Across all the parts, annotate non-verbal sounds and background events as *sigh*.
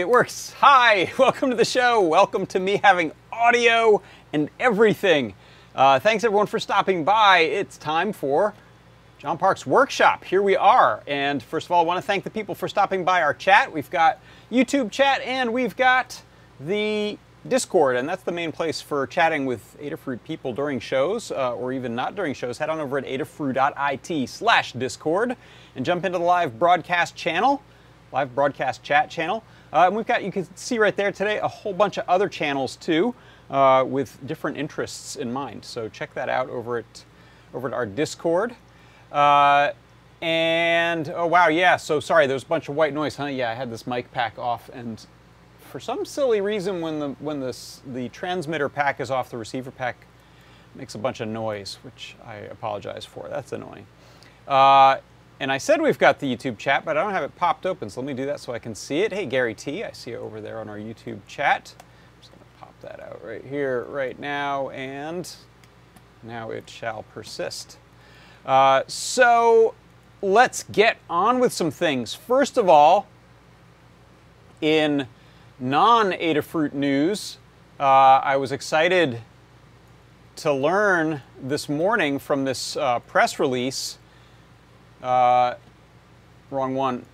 It works. Hi, *laughs* welcome to the show. Welcome to me having audio and everything. Uh, thanks everyone for stopping by. It's time for John Park's workshop. Here we are. And first of all, I want to thank the people for stopping by our chat. We've got YouTube chat and we've got the Discord, and that's the main place for chatting with Adafruit people during shows, uh, or even not during shows. Head on over at adafruit.it slash Discord and jump into the live broadcast channel, live broadcast chat channel. Uh, and we've got, you can see right there today, a whole bunch of other channels too, uh, with different interests in mind. So check that out over at, over at our Discord. Uh, and, oh wow, yeah, so sorry, there's a bunch of white noise, huh? Yeah, I had this mic pack off and for some silly reason, when the when this the transmitter pack is off, the receiver pack makes a bunch of noise, which I apologize for. That's annoying. Uh, and I said we've got the YouTube chat, but I don't have it popped open, so let me do that so I can see it. Hey, Gary T, I see you over there on our YouTube chat. I'm just to pop that out right here, right now, and now it shall persist. Uh, so let's get on with some things. First of all, in non Adafruit news, uh, I was excited to learn this morning from this uh, press release. Uh, wrong one.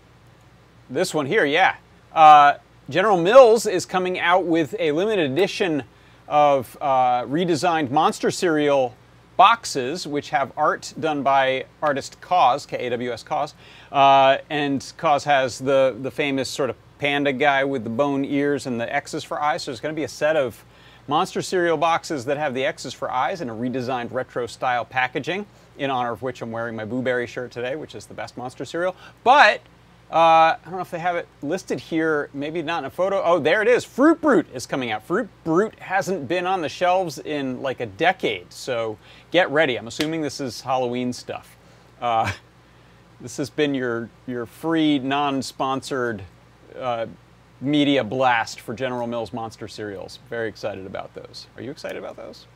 This one here, yeah. Uh, General Mills is coming out with a limited edition of uh, redesigned Monster cereal boxes, which have art done by artist S Kaws. Uh, and Kaws has the, the famous sort of panda guy with the bone ears and the X's for eyes. So there's going to be a set of monster cereal boxes that have the X's for eyes in a redesigned retro style packaging, in honor of which I'm wearing my Boo Berry shirt today, which is the best monster cereal. But uh, I don't know if they have it listed here, maybe not in a photo. Oh, there it is. Fruit Brute is coming out. Fruit Brute hasn't been on the shelves in like a decade, so get ready. I'm assuming this is Halloween stuff. Uh, this has been your, your free, non sponsored uh, media blast for General Mills Monster cereals. Very excited about those. Are you excited about those?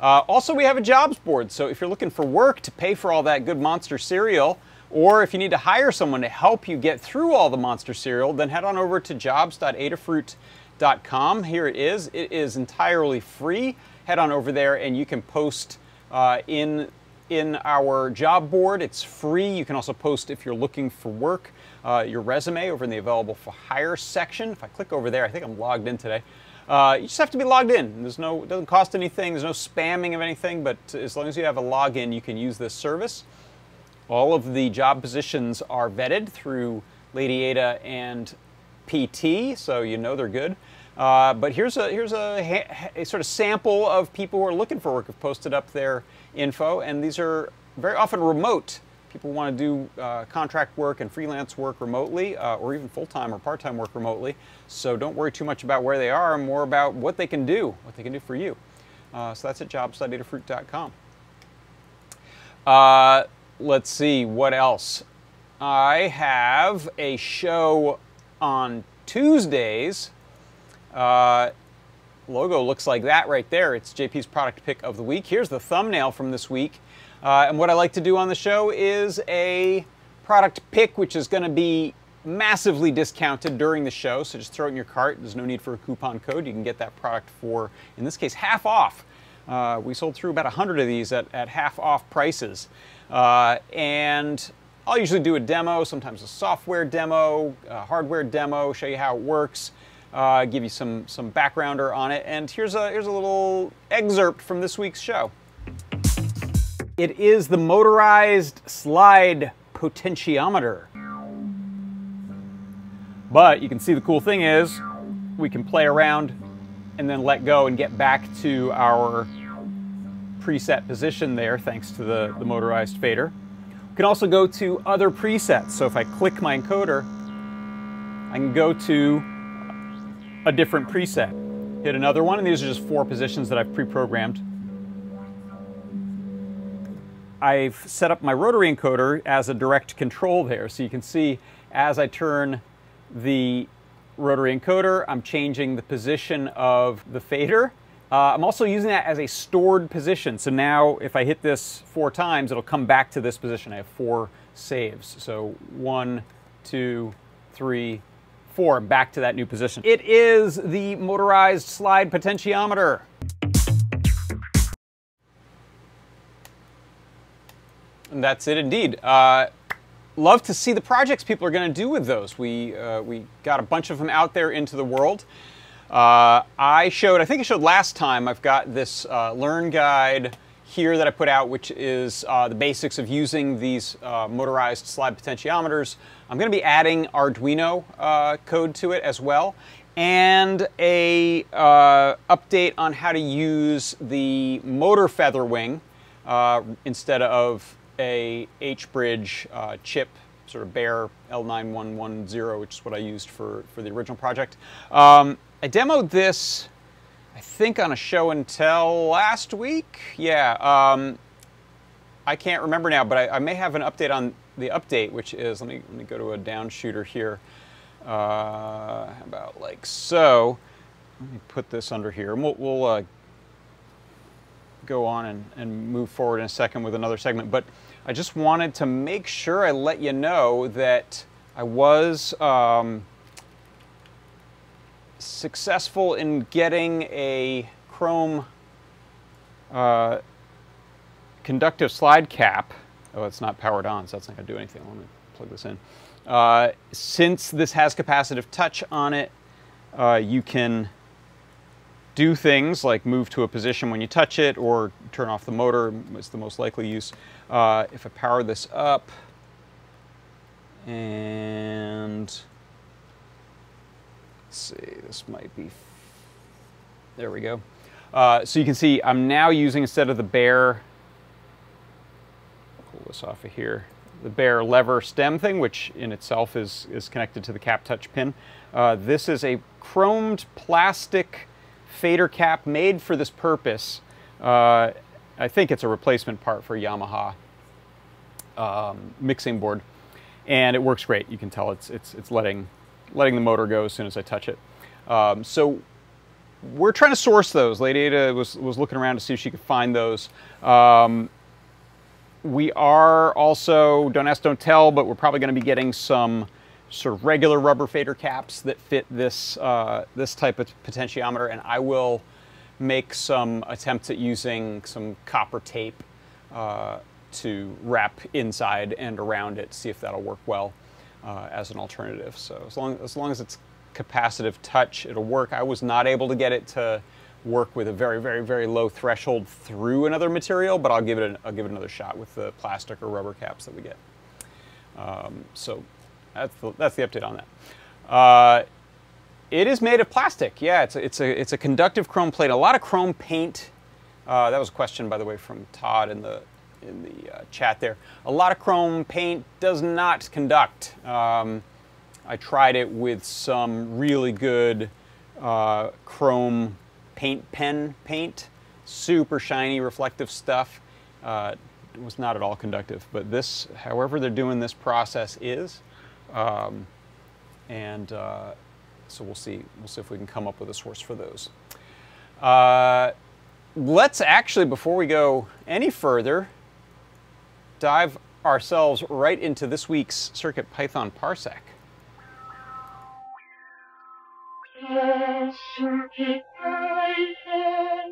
Uh, also, we have a jobs board. So if you're looking for work to pay for all that good Monster cereal, or if you need to hire someone to help you get through all the Monster cereal, then head on over to jobs.adafruit.com. Here it is. It is entirely free. Head on over there and you can post uh, in in our job board. It's free. You can also post if you're looking for work uh, your resume over in the available for hire section. If I click over there, I think I'm logged in today. Uh, you just have to be logged in. There's no, it doesn't cost anything. There's no spamming of anything, but as long as you have a login, you can use this service. All of the job positions are vetted through Lady Ada and PT, so you know they're good. Uh, but here's a here's a, a, sort of sample of people who are looking for work have posted up their info, and these are very often remote people want to do uh, contract work and freelance work remotely, uh, or even full-time or part-time work remotely. So don't worry too much about where they are, more about what they can do, what they can do for you. Uh, so that's at jobs.adafruit.com. Uh, let's see, what else? I have a show on Tuesdays. Uh, logo looks like that right there. It's JP's product pick of the week. Here's the thumbnail from this week. Uh, and what I like to do on the show is a product pick, which is going to be massively discounted during the show. So just throw it in your cart. There's no need for a coupon code. You can get that product for, in this case, half off. Uh, we sold through about 100 of these at, at half off prices. Uh, and I'll usually do a demo, sometimes a software demo, a hardware demo, show you how it works, uh, give you some, some backgrounder on it. And here's a, here's a little excerpt from this week's show. It is the motorized slide potentiometer. But you can see the cool thing is we can play around and then let go and get back to our preset position there thanks to the, the motorized fader. We can also go to other presets. So if I click my encoder, I can go to a different preset. Hit another one, and these are just four positions that I've pre-programmed. I've set up my rotary encoder as a direct control there. So you can see as I turn the rotary encoder, I'm changing the position of the fader. Uh, I'm also using that as a stored position. So now if I hit this four times, it'll come back to this position. I have four saves. So one, two, three, four, back to that new position. It is the motorized slide potentiometer. That's it indeed. Uh, love to see the projects people are going to do with those. We, uh, we got a bunch of them out there into the world. Uh, I showed, I think I showed last time, I've got this uh, Learn Guide here that I put out, which is uh, the basics of using these uh, motorized slide potentiometers. I'm going to be adding Arduino uh, code to it as well, and a uh, update on how to use the motor feather wing uh, instead of a H-bridge uh, chip, sort of bare L9110, which is what I used for, for the original project. Um, I demoed this I think on a show and tell last week. Yeah, um, I can't remember now, but I, I, may have an update on the update, which is let me let me go to a down shooter here. Uh, about like so. Let me put this under here, and we'll, we'll uh, go on and, and move forward in a second with another segment. But I just wanted to make sure I let you know that I was. Um, successful in getting a chrome uh, conductive slide cap. Oh, it's not powered on, so that's not to do anything. Let me plug this in. Uh, since this has capacitive touch on it, uh, you can do things like move to a position when you touch it or turn off the motor is the most likely use. Uh, if I power this up and Let's see, this might be, there we go. Uh, so you can see I'm now using, instead of the bare, pull this off of here, the bare lever stem thing, which in itself is, is connected to the cap touch pin. Uh, this is a chromed plastic fader cap made for this purpose. Uh, I think it's a replacement part for Yamaha um, mixing board. And it works great. You can tell it's, it's, it's letting letting the motor go as soon as I touch it. Um, so we're trying to source those. Lady Ada was, was looking around to see if she could find those. Um, we are also, don't ask, don't tell, but we're probably going to be getting some sort of regular rubber fader caps that fit this, uh, this type of potentiometer, and I will make some attempts at using some copper tape uh, to wrap inside and around it, see if that'll work well uh, as an alternative. So as long, as long as it's capacitive touch, it'll work. I was not able to get it to work with a very, very, very low threshold through another material, but I'll give it, an, I'll give it another shot with the plastic or rubber caps that we get. Um, so that's the, that's the update on that. Uh, it is made of plastic. Yeah, it's a, it's a, it's a conductive chrome plate. A lot of chrome paint. Uh, that was a question, by the way, from Todd in the in the uh, chat there. A lot of chrome paint does not conduct. Um, I tried it with some really good uh, chrome paint pen paint, super shiny reflective stuff. Uh, it was not at all conductive, but this, however they're doing this process is, um, and uh, so we'll see. We'll see if we can come up with a source for those. Uh, let's actually, before we go any further, dive ourselves right into this week's Circuit Python Parsec. Circuit Python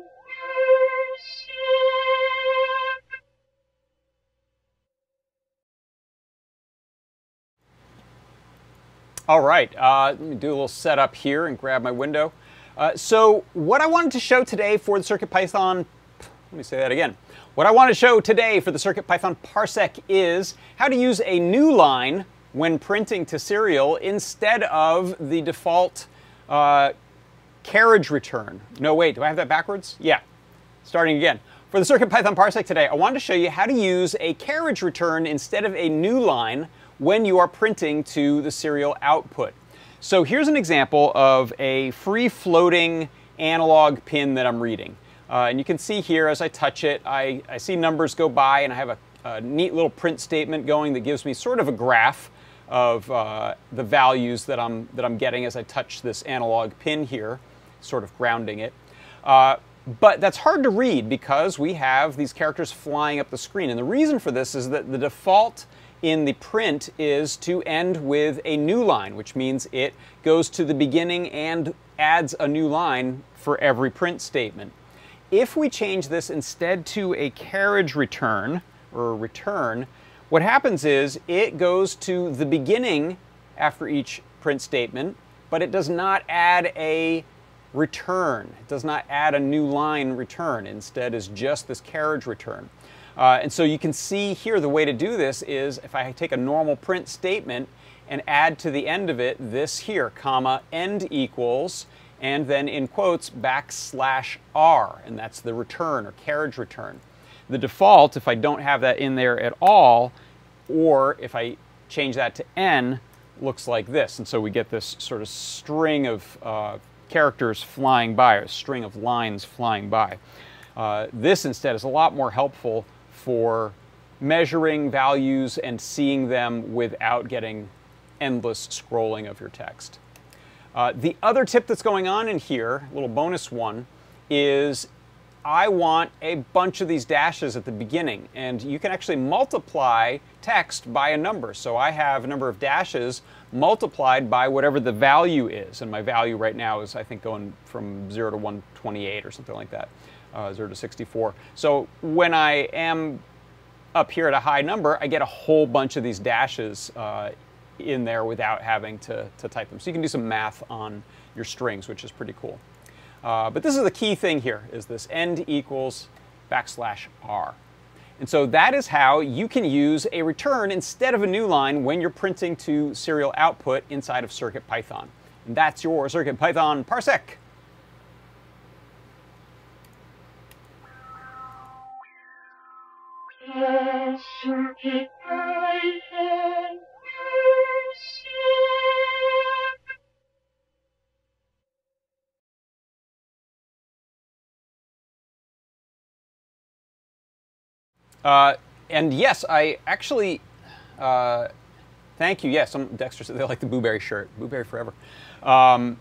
All right, uh, let me do a little setup here and grab my window. Uh, so what I wanted to show today for the CircuitPython, let me say that again. What I want to show today for the CircuitPython Parsec is how to use a new line when printing to serial instead of the default uh, carriage return. No, wait, do I have that backwards? Yeah, starting again. For the CircuitPython Parsec today, I wanted to show you how to use a carriage return instead of a new line when you are printing to the serial output. So here's an example of a free floating analog pin that I'm reading. Uh, and you can see here as I touch it, I, I see numbers go by and I have a, a, neat little print statement going that gives me sort of a graph of uh, the values that I'm, that I'm getting as I touch this analog pin here, sort of grounding it. Uh, but that's hard to read because we have these characters flying up the screen. And the reason for this is that the default in the print is to end with a new line, which means it goes to the beginning and adds a new line for every print statement. If we change this instead to a carriage return or a return, what happens is it goes to the beginning after each print statement, but it does not add a return. It does not add a new line return. Instead is just this carriage return. Uh, and so you can see here the way to do this is if I take a normal print statement and add to the end of it this here, comma, end equals, and then in quotes, backslash R, and that's the return or carriage return. The default, if I don't have that in there at all, or if I change that to N, looks like this. And so we get this sort of string of uh, characters flying by, or a string of lines flying by. Uh, this instead is a lot more helpful for measuring values and seeing them without getting endless scrolling of your text. Uh, the other tip that's going on in here, a little bonus one, is I want a bunch of these dashes at the beginning. And you can actually multiply text by a number. So I have a number of dashes multiplied by whatever the value is. And my value right now is, I think, going from 0 to 128 or something like that, uh, 0 to 64. So when I am up here at a high number, I get a whole bunch of these dashes uh, in there without having to, to type them. So you can do some math on your strings, which is pretty cool. Uh, but this is the key thing here, is this end equals backslash r. And so that is how you can use a return instead of a new line when you're printing to serial output inside of CircuitPython. And that's your CircuitPython parsec. Uh, and yes, I actually, uh, thank you. Yes, some Dexter they like the Blueberry shirt. Blueberry forever. Um,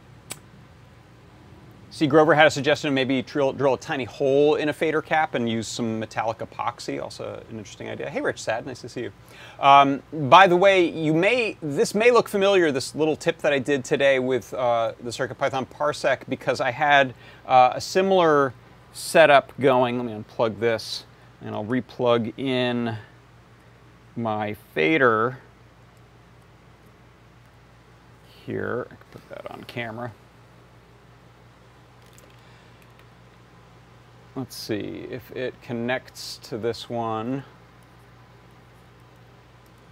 see, Grover had a suggestion of maybe drill, drill, a tiny hole in a fader cap and use some metallic epoxy. Also, an interesting idea. Hey, Rich Sad, nice to see you. Um, by the way, you may this may look familiar. This little tip that I did today with uh, the CircuitPython Parsec because I had uh, a similar setup going. Let me unplug this and I'll replug in my fader here. I can put that on camera. Let's see if it connects to this one.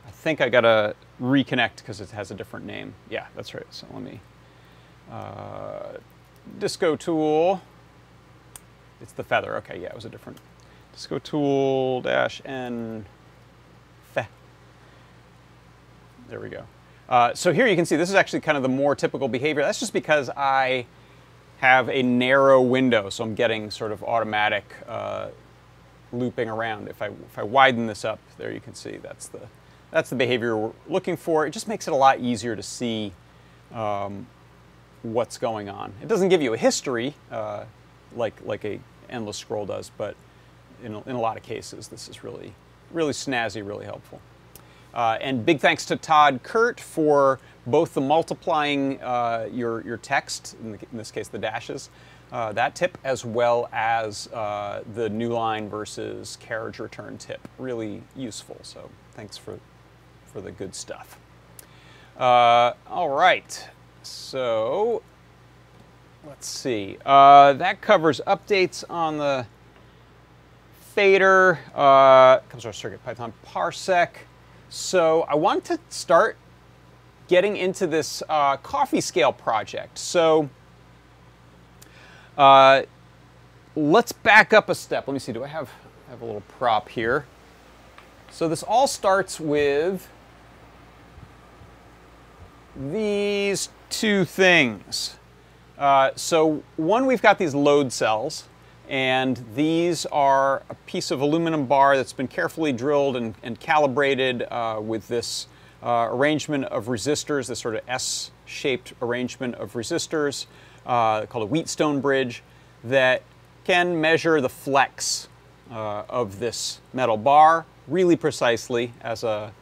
I think I gotta reconnect because it has a different name. Yeah, that's right. So let me, uh, Disco Tool. It's the feather. Okay, yeah, it was a different Disco tool dash n fe. There we go. Uh, so here you can see this is actually kind of the more typical behavior. That's just because I have a narrow window, so I'm getting sort of automatic uh, looping around. If I, if I widen this up, there you can see that's the, that's the behavior we're looking for. It just makes it a lot easier to see um, what's going on. It doesn't give you a history uh, like, like a endless scroll does, but in, in a lot of cases, this is really, really snazzy, really helpful. Uh, and big thanks to Todd Kurt for both the multiplying uh, your, your text, in, the, in, this case the dashes, uh, that tip, as well as uh, the new line versus carriage return tip. Really useful, so thanks for, for the good stuff. Uh, all right, so let's see. Uh, that covers updates on the fader, uh, comes our Circuit Python parsec. So I want to start getting into this uh, coffee scale project. So uh, let's back up a step. Let me see, do I have, I have a little prop here? So this all starts with these two things. Uh, so one, we've got these load cells. And these are a piece of aluminum bar that's been carefully drilled and, and calibrated uh, with this uh, arrangement of resistors, this sort of S-shaped arrangement of resistors uh, called a Wheatstone bridge that can measure the flex uh, of this metal bar really precisely as a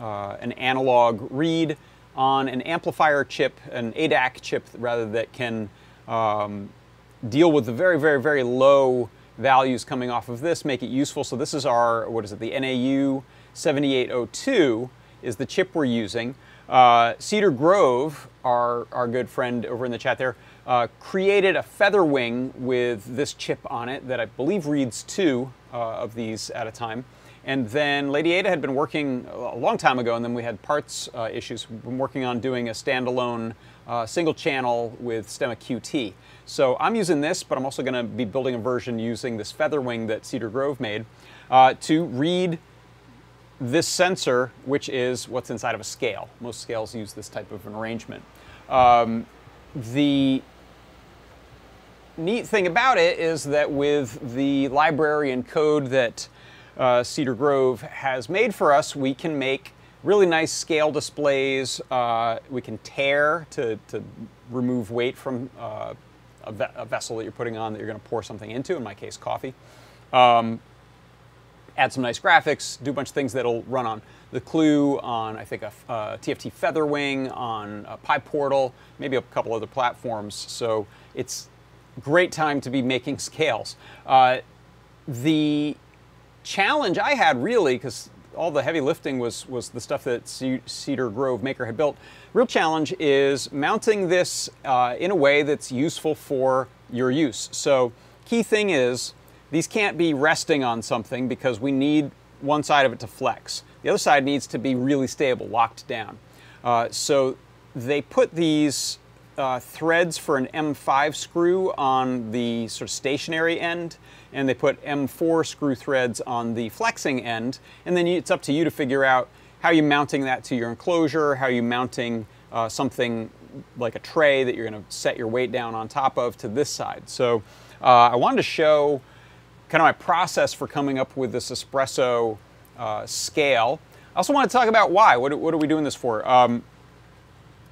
uh, an analog read on an amplifier chip, an ADC chip rather that can um, deal with the very, very, very low values coming off of this, make it useful. So this is our, what is it, the NAU 7802 is the chip we're using. Uh, Cedar Grove, our, our good friend over in the chat there, uh, created a feather wing with this chip on it that I believe reads two uh, of these at a time. And then Lady Ada had been working a long time ago, and then we had parts uh, issues. We've been working on doing a standalone uh, single channel with Stemma QT. So I'm using this, but I'm also going to be building a version using this feather wing that Cedar Grove made uh, to read this sensor, which is what's inside of a scale. Most scales use this type of an arrangement. Um, the neat thing about it is that with the library and code that uh, Cedar Grove has made for us, we can make really nice scale displays. Uh, we can tare to, to remove weight from uh, a, ve a, vessel that you're putting on that you're going to pour something into, in my case, coffee. Um, add some nice graphics, do a bunch of things that'll run on the Clue, on I think a, a TFT Featherwing, on a PyPortal, maybe a couple other platforms. So it's great time to be making scales. Uh, the challenge I had really, because all the heavy lifting was, was the stuff that Cedar Grove Maker had built. Real challenge is mounting this uh, in a way that's useful for your use. So key thing is these can't be resting on something because we need one side of it to flex. The other side needs to be really stable, locked down. Uh, so they put these uh, threads for an M5 screw on the sort of stationary end, and they put M4 screw threads on the flexing end, and then it's up to you to figure out how you're mounting that to your enclosure, how you're mounting uh, something like a tray that you're going to set your weight down on top of to this side. So uh, I wanted to show kind of my process for coming up with this espresso uh, scale. I also want to talk about why. What, what are we doing this for? Um,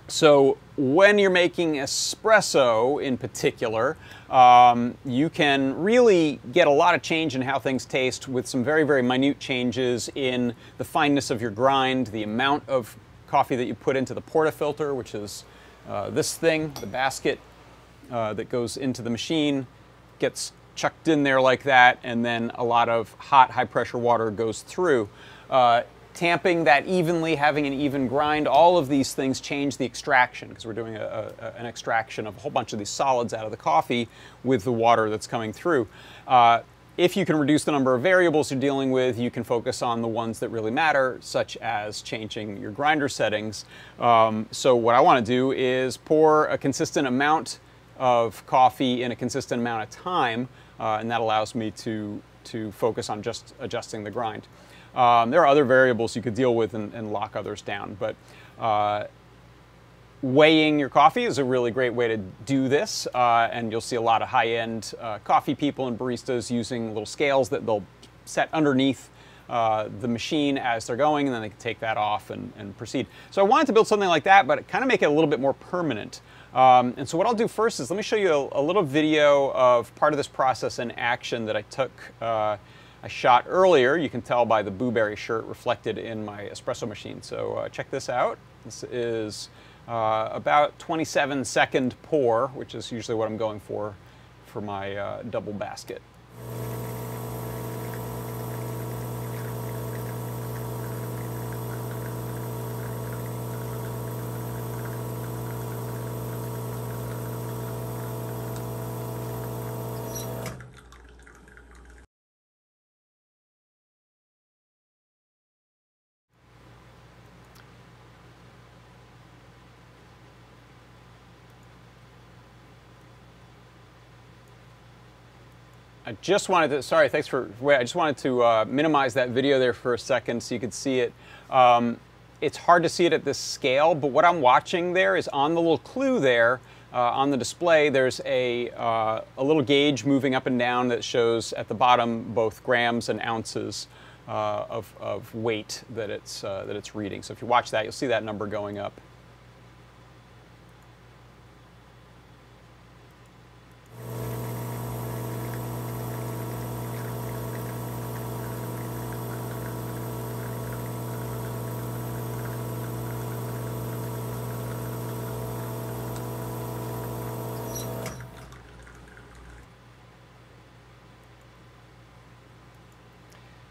so when you're making espresso in particular, um, you can really get a lot of change in how things taste with some very, very minute changes in the fineness of your grind, the amount of coffee that you put into the portafilter, which is uh, this thing, the basket uh, that goes into the machine, gets chucked in there like that, and then a lot of hot, high pressure water goes through. Uh, tamping that evenly, having an even grind, all of these things change the extraction because we're doing a, a, an extraction of a whole bunch of these solids out of the coffee with the water that's coming through. Uh, if you can reduce the number of variables you're dealing with, you can focus on the ones that really matter, such as changing your grinder settings. Um, so what I want to do is pour a consistent amount of coffee in a consistent amount of time, uh, and that allows me to, to focus on just adjusting the grind. Um, there are other variables you could deal with and, and lock others down, but uh, weighing your coffee is a really great way to do this, uh, and you'll see a lot of high-end uh, coffee people and baristas using little scales that they'll set underneath uh, the machine as they're going, and then they can take that off and, and proceed. So I wanted to build something like that, but kind of make it a little bit more permanent. Um, and so what I'll do first is let me show you a, a, little video of part of this process in action that I took, uh, I shot earlier. You can tell by the blueberry shirt reflected in my espresso machine. So uh, check this out. This is uh, about 27 second pour, which is usually what I'm going for for my uh, double basket. I just wanted to, sorry, thanks for, wait, I just wanted to uh, minimize that video there for a second so you could see it. Um, it's hard to see it at this scale, but what I'm watching there is on the little clue there, uh, on the display, there's a, uh, a little gauge moving up and down that shows at the bottom both grams and ounces uh, of, of weight that it's, uh, that it's reading. So if you watch that, you'll see that number going up.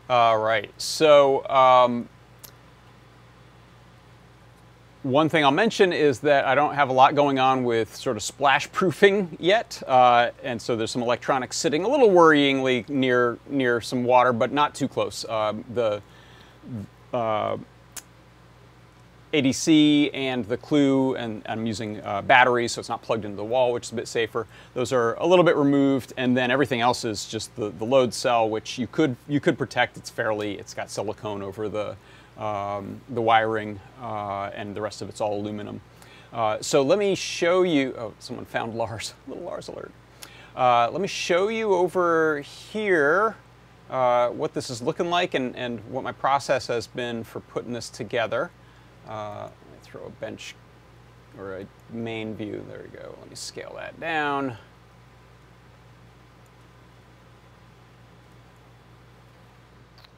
All right. So um, one thing I'll mention is that I don't have a lot going on with sort of splash proofing yet, uh, and so there's some electronics sitting a little worryingly near near some water, but not too close. Um, the uh, ADC and the Clue, and I'm using uh, batteries, so it's not plugged into the wall, which is a bit safer. Those are a little bit removed, and then everything else is just the, the load cell, which you could you could protect. It's fairly, it's got silicone over the um, the wiring, uh, and the rest of it's all aluminum. Uh, so let me show you. Oh, someone found Lars. *laughs* Little Lars alert. Uh, let me show you over here uh, what this is looking like and, and what my process has been for putting this together. Uh, let me throw a bench or a main view. There we go. Let me scale that down.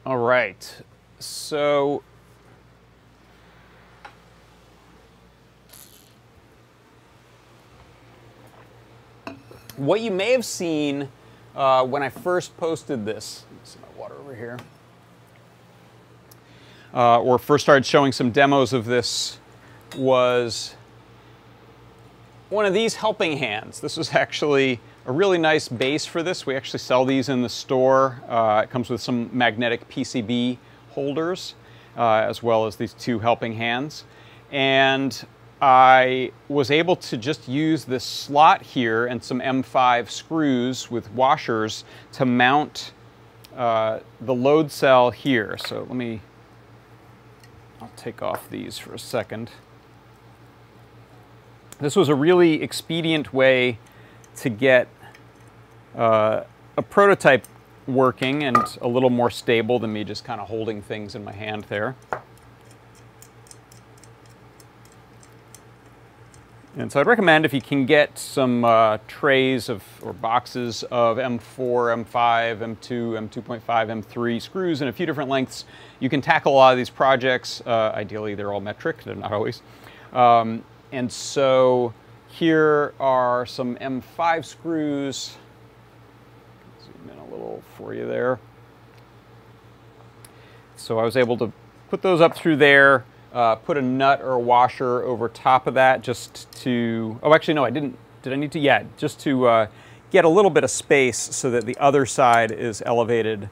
All right. So what you may have seen uh, when I first posted this, see my water over here, uh, or first started showing some demos of this was one of these helping hands. This was *laughs* actually a really nice base for this. We actually sell these in the store. Uh, it comes with some magnetic PCB holders, uh, as well as these two helping hands. And I was able to just use this slot here and some M5 screws with washers to mount uh, the load cell here. So let me I'll take off these for a second. This was a really expedient way to get uh, a prototype working and a little more stable than me just kind of holding things in my hand there. And so I'd recommend if you can get some uh, trays of or boxes of M4, M5, M2, M2.5, M3 screws in a few different lengths, you can tackle a lot of these projects. Uh, ideally, they're all metric, they're not always. Um, and so here are some M5 screws. Zoom in a little for you there. So I was able to put those up through there. Uh, put a nut or a washer over top of that just to, oh actually no I didn't, did I need to? Yeah, just to uh, get a little bit of space so that the other side is elevated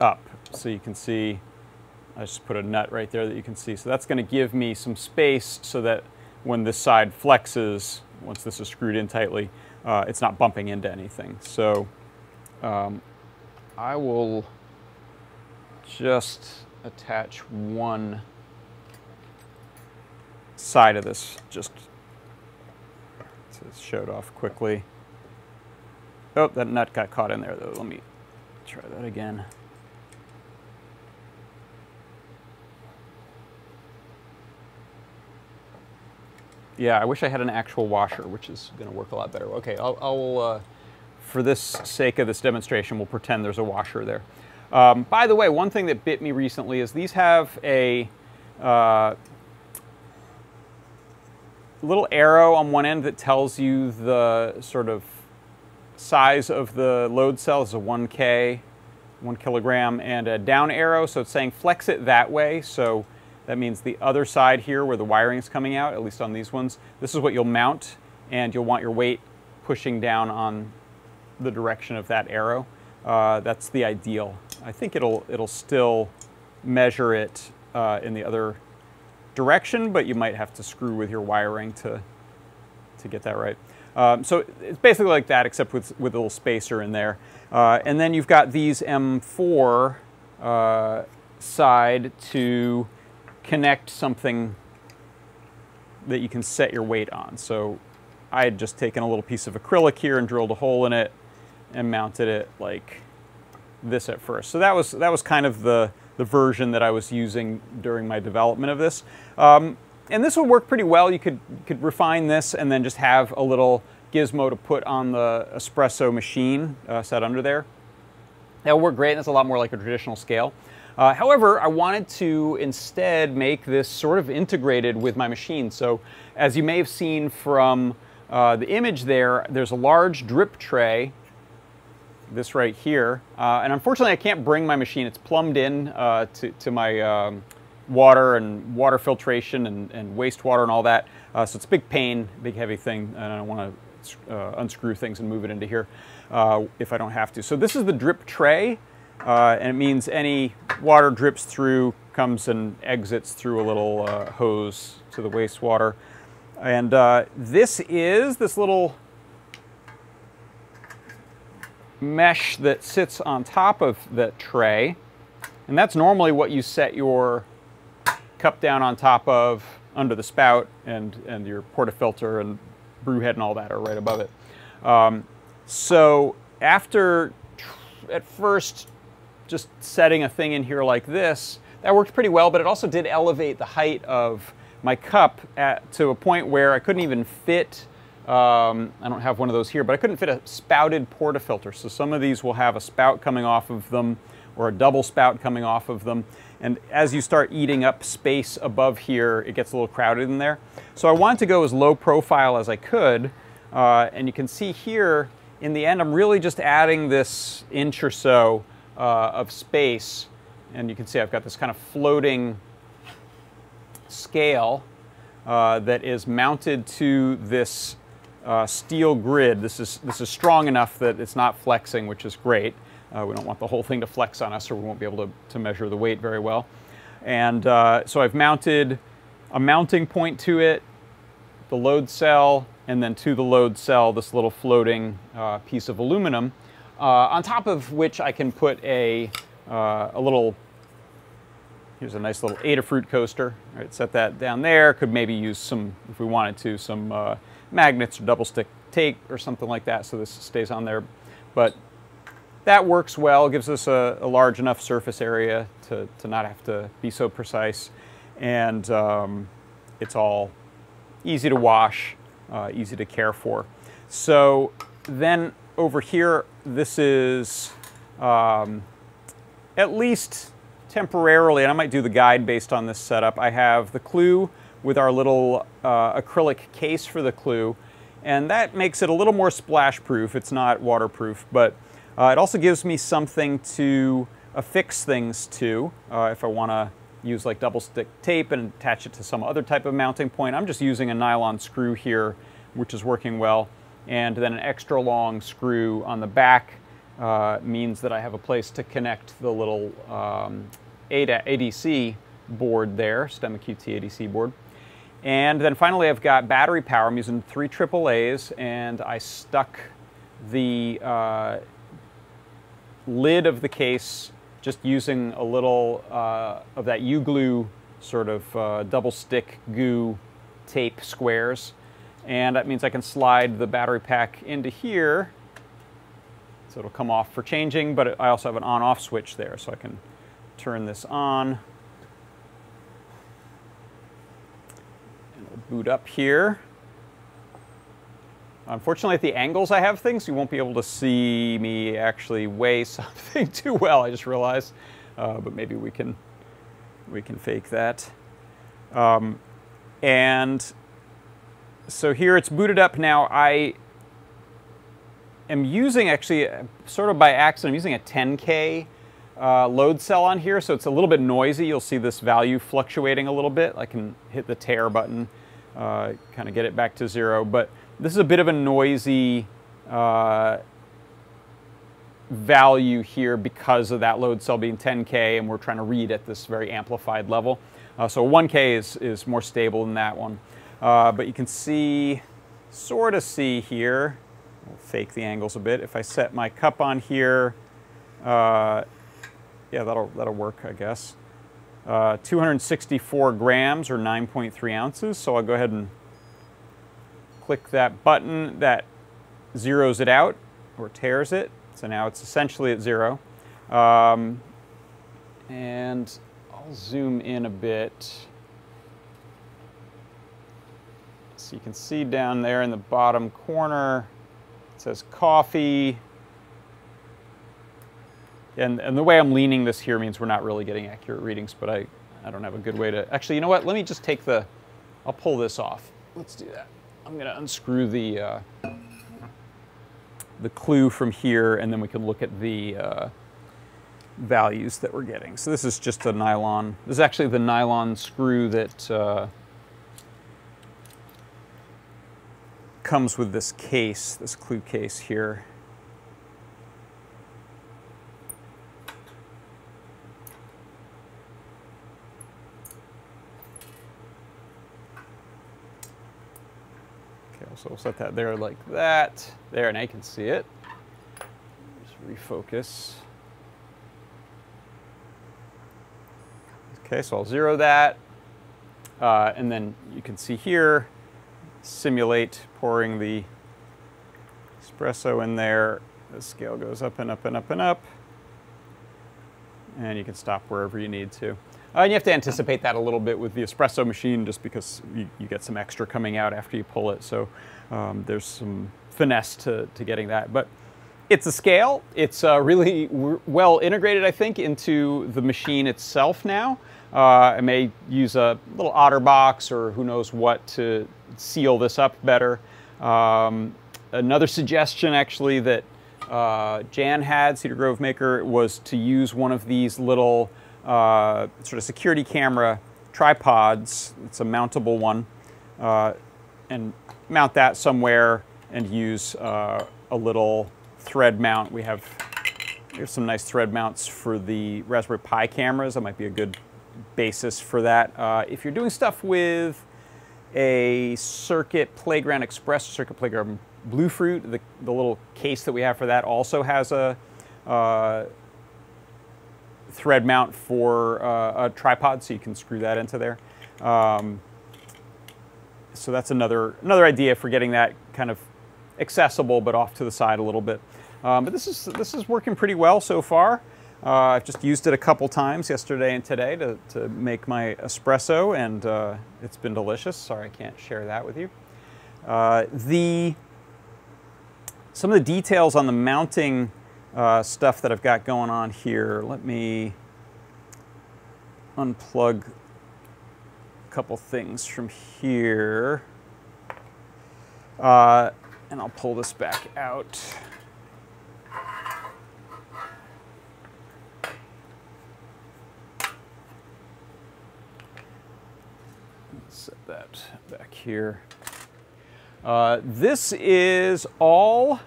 up. So you can see, I just put a nut right there that you can see. So that's going to give me some space so that when this side flexes, once this is screwed in tightly, uh, it's not bumping into anything. So um, I will just attach one side of this just to show it off quickly. Oh, that nut got caught in there though. Let me try that again. Yeah, I wish I had an actual washer, which is going to work a lot better. Okay, I'll, I'll uh, for this sake of this demonstration, we'll pretend there's a washer there. Um, by the way, one thing that bit me recently is these have a uh, little arrow on one end that tells you the sort of size of the load cell is a 1K, 1 kilogram, and a down arrow, so it's saying flex it that way. So that means the other side here where the wiring is coming out, at least on these ones, this is what you'll mount, and you'll want your weight pushing down on the direction of that arrow. Uh, that's the ideal. I think it'll, it'll still measure it uh, in the other direction, but you might have to screw with your wiring to, to get that right. Um, so it's basically like that, except with, with a little spacer in there. Uh, and then you've got these M4 uh, side to connect something that you can set your weight on. So I had just taken a little piece of acrylic here and drilled a hole in it and mounted it like this at first. So that was, that was kind of the, the version that I was using during my development of this. Um, and this would work pretty well. You could, could refine this and then just have a little gizmo to put on the espresso machine uh, set under there. That would work great. And that's a lot more like a traditional scale. Uh, however, I wanted to instead make this sort of integrated with my machine. So as you may have seen from uh, the image there, there's a large drip tray this right here. Uh, and unfortunately, I can't bring my machine. It's plumbed in uh, to, to my um, water and water filtration and, and wastewater and all that. Uh, so it's a big pain, big heavy thing, and I don't want to uh, unscrew things and move it into here uh, if I don't have to. So this is the drip tray, uh, and it means any water drips through, comes and exits through a little hose to the wastewater. And this is this little mesh that sits on top of the tray. And that's normally what you set your cup down on top of under the spout and, and your portafilter and brew head and all that are right above it. Um, so after at first just setting a thing in here like this, that worked pretty well, but it also did elevate the height of my cup at, to a point where I couldn't even fit um, I don't have one of those here, but I couldn't fit a spouted portafilter. So some of these will have a spout coming off of them or a double spout coming off of them. And as you start eating up space above here, it gets a little crowded in there. So I wanted to go as low profile as I could. Uh, and you can see here, in the end, I'm really just adding this inch or so uh, of space. And you can see I've got this kind of floating scale uh, that is mounted to this uh, steel grid. This is, this is strong enough that it's not flexing, which is great. Uh, we don't want the whole thing to flex on us or we won't be able to, to measure the weight very well. And uh, so I've mounted a mounting point to it, the load cell, and then to the load cell, this little floating uh, piece of aluminum, uh, on top of which I can put a, a little Here's a nice little Adafruit coaster. All right, set that down there. Could maybe use some, if we wanted to, some uh, magnets or double stick tape or something like that so this stays on there. But that works well, gives us a, a large enough surface area to, to not have to be so precise. And um, it's all easy to wash, uh, easy to care for. So then over here, this is um, at least temporarily, and I might do the guide based on this setup, I have the clue with our little uh, acrylic case for the CLUE. And that makes it a little more splash proof. It's not waterproof, but uh, it also gives me something to affix things to uh, if I want to use like double stick tape and attach it to some other type of mounting point. I'm just using a nylon screw here, which is working well. And then an extra long screw on the back uh, means that I have a place to connect the little um, ADC board there, STEMMA QT ADC board. And then finally, I've got battery power. I'm using three AAAs, and I stuck the uh, lid of the case just using a little uh, of that U-glue sort of uh, double stick goo tape squares. And that means I can slide the battery pack into here. So it'll come off for changing, but I also have an on-off switch there, so I can turn this on. Boot up here. Unfortunately, at the angles I have things, you won't be able to see me actually weigh *laughs* something too well, I just realized. Uh, but maybe we can, we can fake that. Um, and so here it's booted up now. I am using actually, sort of by accident, I'm using a 10K uh, load cell on here, so it's a little bit noisy. You'll see this value fluctuating a little bit. I can hit the tare button uh, kind of get it back to zero. But this is a bit of a noisy uh, value here because of that load cell being 10K and we're trying to read at this very amplified level. Uh, so 1K is, is more stable than that one. Uh, but you can see, sort of see here, we'll fake the angles a bit. If I set my cup on here, uh, yeah, that'll, that'll work, I guess uh, 264 grams or 9.3 ounces. So I'll go ahead and click that button that zeroes it out or tares it. So now it's essentially at zero. Um, and I'll zoom in a bit. So you can see down there in the bottom corner, it says coffee. And, and the way I'm leaning this here means we're not really getting accurate readings, but I, I don't have a good way to, actually, you know what, let me just take the, I'll pull this off. Let's do that. I'm gonna unscrew the, uh, the CLUE from here, and then we can look at the uh, values that we're getting. So this is just a nylon. This is actually the nylon screw that uh, comes with this case, this CLUE case here. Okay, so we'll set that there like that. There, and I can see it. Just refocus. Okay, so I'll zero that. Uh, and then you can see here, simulate pouring the espresso in there. The scale goes up and up and up and up. And you can stop wherever you need to. Uh, and you have to anticipate that a little bit with the espresso machine just because you, you get some extra coming out after you pull it. So um, there's some finesse to, to getting that. But it's a scale. It's uh, really well integrated, I think, into the machine itself now. Uh, I may use a little OtterBox or who knows what to seal this up better. Um, another suggestion, actually, that uh, Jan had, Cedar Grove Maker, was to use one of these little uh, sort of security camera tripods. It's a mountable one. Uh, and mount that somewhere and use uh, a little thread mount. We have, we have some nice thread mounts for the Raspberry Pi cameras. That might be a good basis for that. Uh, if you're doing stuff with a Circuit Playground Express, Circuit Playground Bluefruit, the, the little case that we have for that also has a uh, thread mount for uh, a tripod, so you can screw that into there. Um, so that's another another idea for getting that kind of accessible, but off to the side a little bit. Um, but this is this is working pretty well so far. Uh, I've just used it a couple times yesterday and today to, to make my espresso, and uh, it's been delicious. Sorry I can't share that with you. Uh, the some of the details on the mounting uh, stuff that I've got going on here. Let me unplug a couple things from here. Uh, and I'll pull this back out. Set that back here. Uh, this is all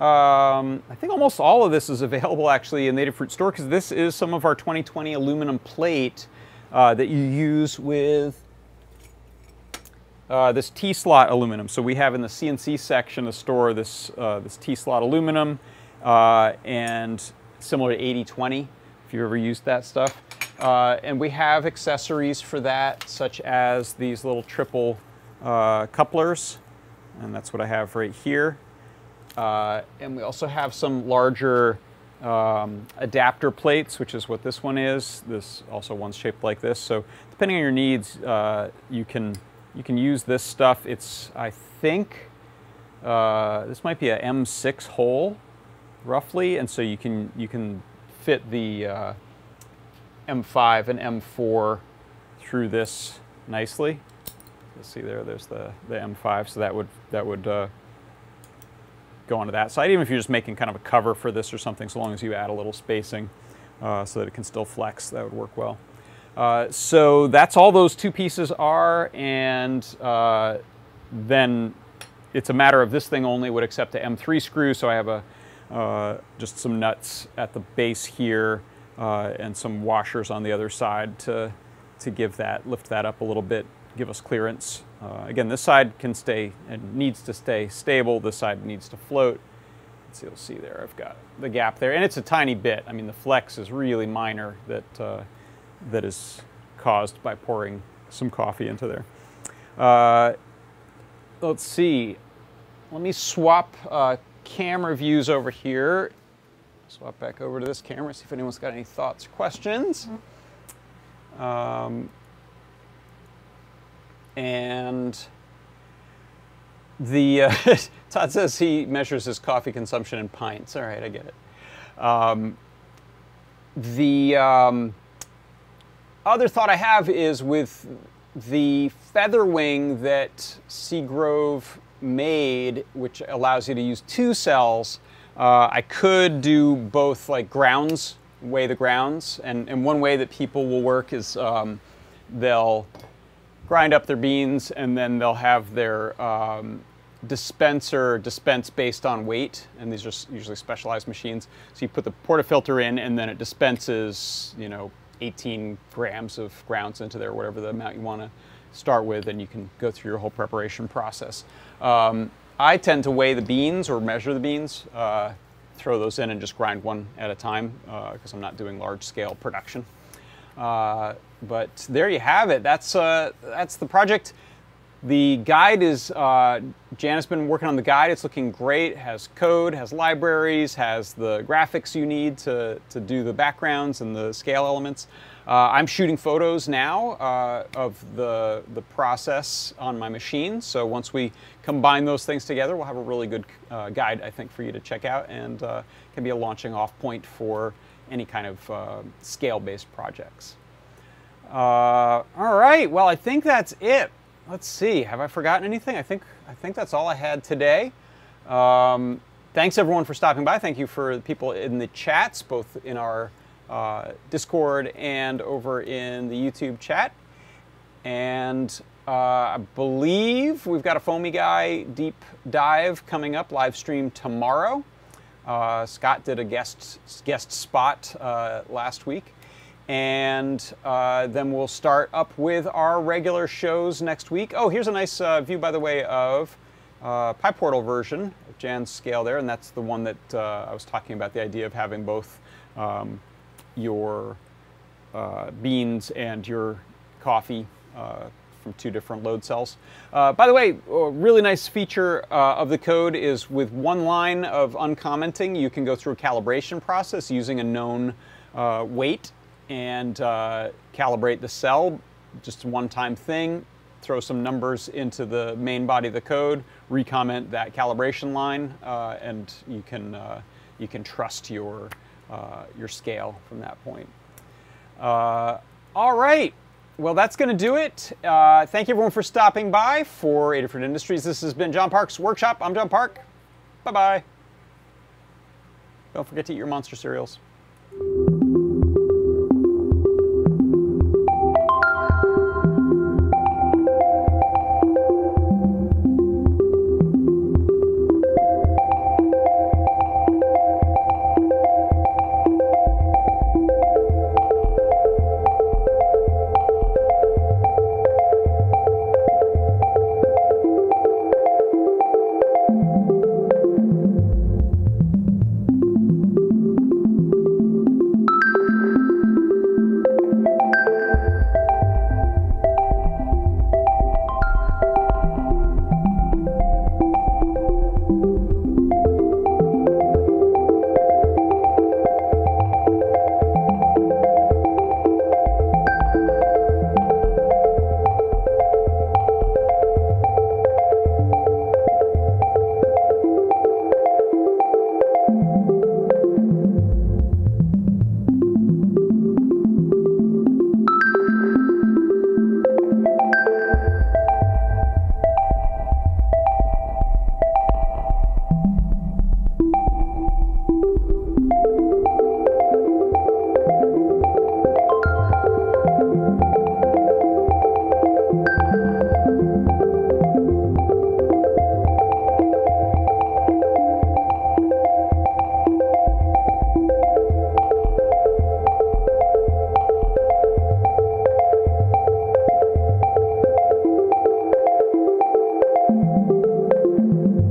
um, I think almost all of this is available actually in the Adafruit store because this is some of our 2020 aluminum plate uh, that you use with uh, this T-slot aluminum. So we have in the CNC section of the store this, uh, this T-slot aluminum uh, and similar to 8020 if you've ever used that stuff. Uh, and we have accessories for that such as these little triple uh, couplers and that's what I have right here. Uh, and we also have some larger um, adapter plates, which is what this one is. This also one's shaped like this. So depending on your needs, uh, you can you can use this stuff. It's I think uh, this might be a M6 hole, roughly, and so you can you can fit the uh, M5 and M4 through this nicely. You'll see there, there's the, the M5, so that would that would uh, go onto that side, even if you're just making kind of a cover for this or something, so long as you add a little spacing uh, so that it can still flex, that would work well. Uh, so that's all those two pieces are, and uh, then it's a matter of this thing only would accept the M3 screw, so I have a uh, just some nuts at the base here uh, and some washers on the other side to, to give that, lift that up a little bit, give us clearance uh, again, this side can stay and needs to stay stable. This side needs to float. So you'll see there, I've got the gap there, and it's a tiny bit. I mean, the flex is really minor that uh, that is caused by pouring some coffee into there. Uh, let's see. Let me swap uh, camera views over here. Swap back over to this camera, see if anyone's got any thoughts or questions. Um, and the uh, *laughs* Tod says he measures his coffee consumption in pints. All right, I get it. Um, the um, other thought I have is with the FeatherWing that Seagrove made, which allows you to use two cells. Uh, I could do both like grounds, weigh the grounds, and, and one way that people will work is um, they'll grind up their beans and then they'll have their um, dispenser dispense based on weight, and these are usually specialized machines. So you put the portafilter in, and then it dispenses, you know, 18 grams of grounds into there, whatever the amount you want to start with, and you can go through your whole preparation process. Um, I tend to weigh the beans or measure the beans, uh, throw those in and just grind one at a time because uh, I'm not doing large scale production. Uh, but there you have it. That's, uh, that's the project. The guide is, uh, Jan has been working on the guide. It's looking great, has code, has libraries, has the graphics you need to, to do the backgrounds and the scale elements. Uh, I'm shooting photos now uh, of the, the process on my machine. So once we combine those things together, we'll have a really good uh, guide, I think, for you to check out and uh, can be a launching off point for any kind of uh, scale-based projects. Uh, all right, well, I think that's it let's see, have I forgotten anything? I think, I think that's all I had today. Um, thanks everyone for stopping by. Thank you for the people in the chats, both in our uh, Discord and over in the YouTube chat. And uh, I believe we've got a FoamyGuy deep dive coming up, live stream tomorrow. Uh, Scott did a guest guest spot uh, last week, and uh, then we'll start up with our regular shows next week. Oh, here's a nice uh, view, by the way, of uh, PyPortal version of Jan's scale there, and that's the one that uh, I was talking about, the idea of having both um, your beans and your coffee from two different load cells. Uh, by the way, a really nice feature uh, of the code is with one line of uncommenting, you can go through a calibration process using a known uh, weight and uh, calibrate the cell, just a one-time thing, throw some numbers into the main body of the code, recomment that calibration line, uh, and you can, uh, you can trust your, your scale from that point. All right. Well, that's going to do it. Uh, thank you everyone for stopping by for Adafruit Industries. This has been John Park's Workshop. I'm John Park. Bye-bye. Don't forget to eat your monster cereals.